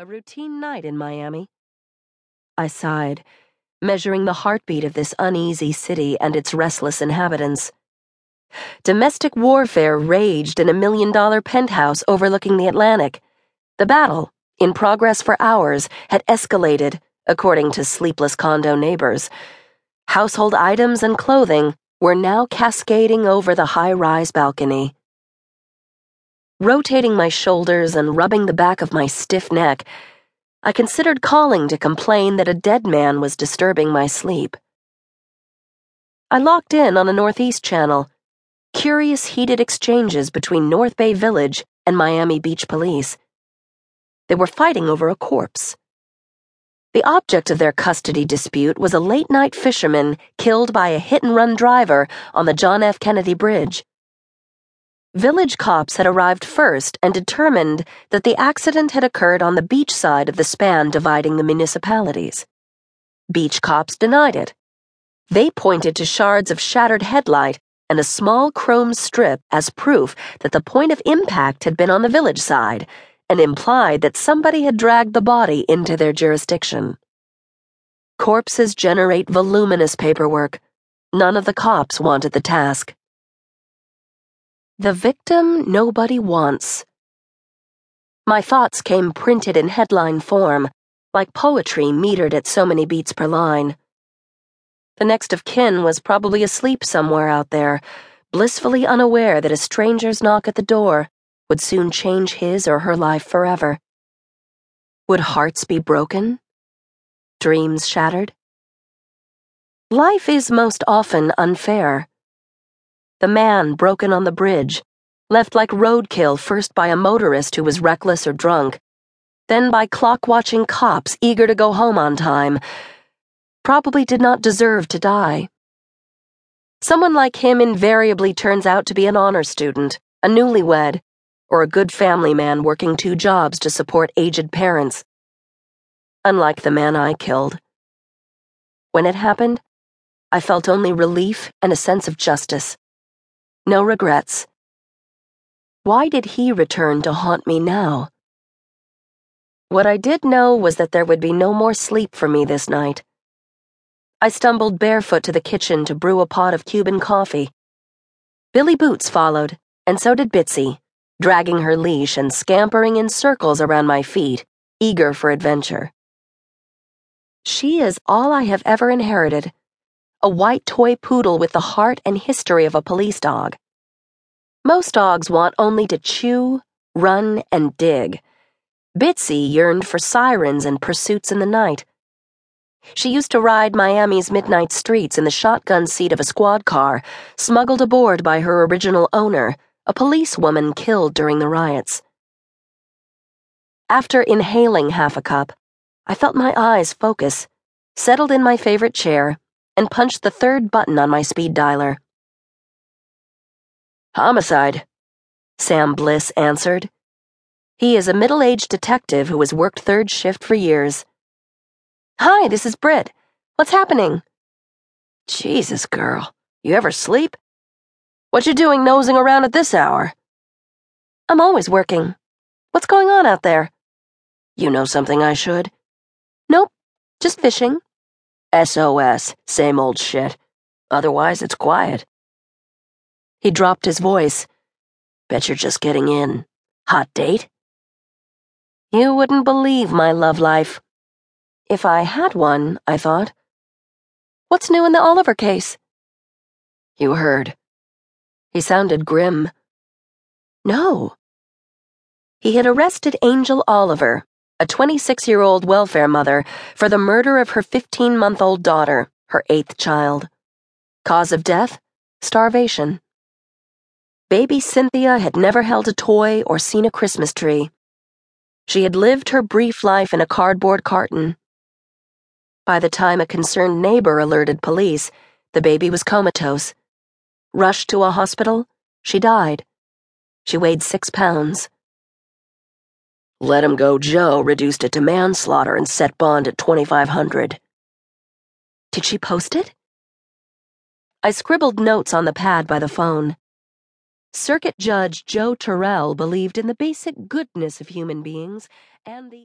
A routine night in Miami. I sighed, measuring the heartbeat of this uneasy city and its restless inhabitants. Domestic warfare raged in a million dollar penthouse overlooking the Atlantic. The battle, in progress for hours, had escalated, according to sleepless condo neighbors. Household items and clothing were now cascading over the high rise balcony. Rotating my shoulders and rubbing the back of my stiff neck, I considered calling to complain that a dead man was disturbing my sleep. I locked in on a Northeast channel. Curious heated exchanges between North Bay Village and Miami Beach police. They were fighting over a corpse. The object of their custody dispute was a late night fisherman killed by a hit and run driver on the John F. Kennedy Bridge. Village cops had arrived first and determined that the accident had occurred on the beach side of the span dividing the municipalities. Beach cops denied it. They pointed to shards of shattered headlight and a small chrome strip as proof that the point of impact had been on the village side and implied that somebody had dragged the body into their jurisdiction. Corpses generate voluminous paperwork. None of the cops wanted the task. The victim nobody wants. My thoughts came printed in headline form, like poetry metered at so many beats per line. The next of kin was probably asleep somewhere out there, blissfully unaware that a stranger's knock at the door would soon change his or her life forever. Would hearts be broken? Dreams shattered? Life is most often unfair. The man broken on the bridge, left like roadkill first by a motorist who was reckless or drunk, then by clock watching cops eager to go home on time, probably did not deserve to die. Someone like him invariably turns out to be an honor student, a newlywed, or a good family man working two jobs to support aged parents. Unlike the man I killed. When it happened, I felt only relief and a sense of justice. No regrets. Why did he return to haunt me now? What I did know was that there would be no more sleep for me this night. I stumbled barefoot to the kitchen to brew a pot of Cuban coffee. Billy Boots followed, and so did Bitsy, dragging her leash and scampering in circles around my feet, eager for adventure. She is all I have ever inherited a white toy poodle with the heart and history of a police dog. Most dogs want only to chew, run, and dig. Bitsy yearned for sirens and pursuits in the night. She used to ride Miami's midnight streets in the shotgun seat of a squad car, smuggled aboard by her original owner, a policewoman killed during the riots. After inhaling half a cup, I felt my eyes focus, settled in my favorite chair, and punched the third button on my speed dialer. Homicide, Sam Bliss answered. He is a middle aged detective who has worked third shift for years. Hi, this is Britt. What's happening? Jesus, girl. You ever sleep? What you doing nosing around at this hour? I'm always working. What's going on out there? You know something I should? Nope, just fishing. SOS, same old shit. Otherwise, it's quiet. He dropped his voice. Bet you're just getting in. Hot date? You wouldn't believe my love life. If I had one, I thought. What's new in the Oliver case? You heard. He sounded grim. No. He had arrested Angel Oliver, a 26 year old welfare mother, for the murder of her 15 month old daughter, her eighth child. Cause of death? Starvation. Baby Cynthia had never held a toy or seen a Christmas tree. She had lived her brief life in a cardboard carton. By the time a concerned neighbor alerted police, the baby was comatose. Rushed to a hospital, she died. She weighed six pounds. Let him go Joe reduced it to manslaughter and set bond at 2500. Did she post it? I scribbled notes on the pad by the phone. Circuit Judge Joe Terrell believed in the basic goodness of human beings and the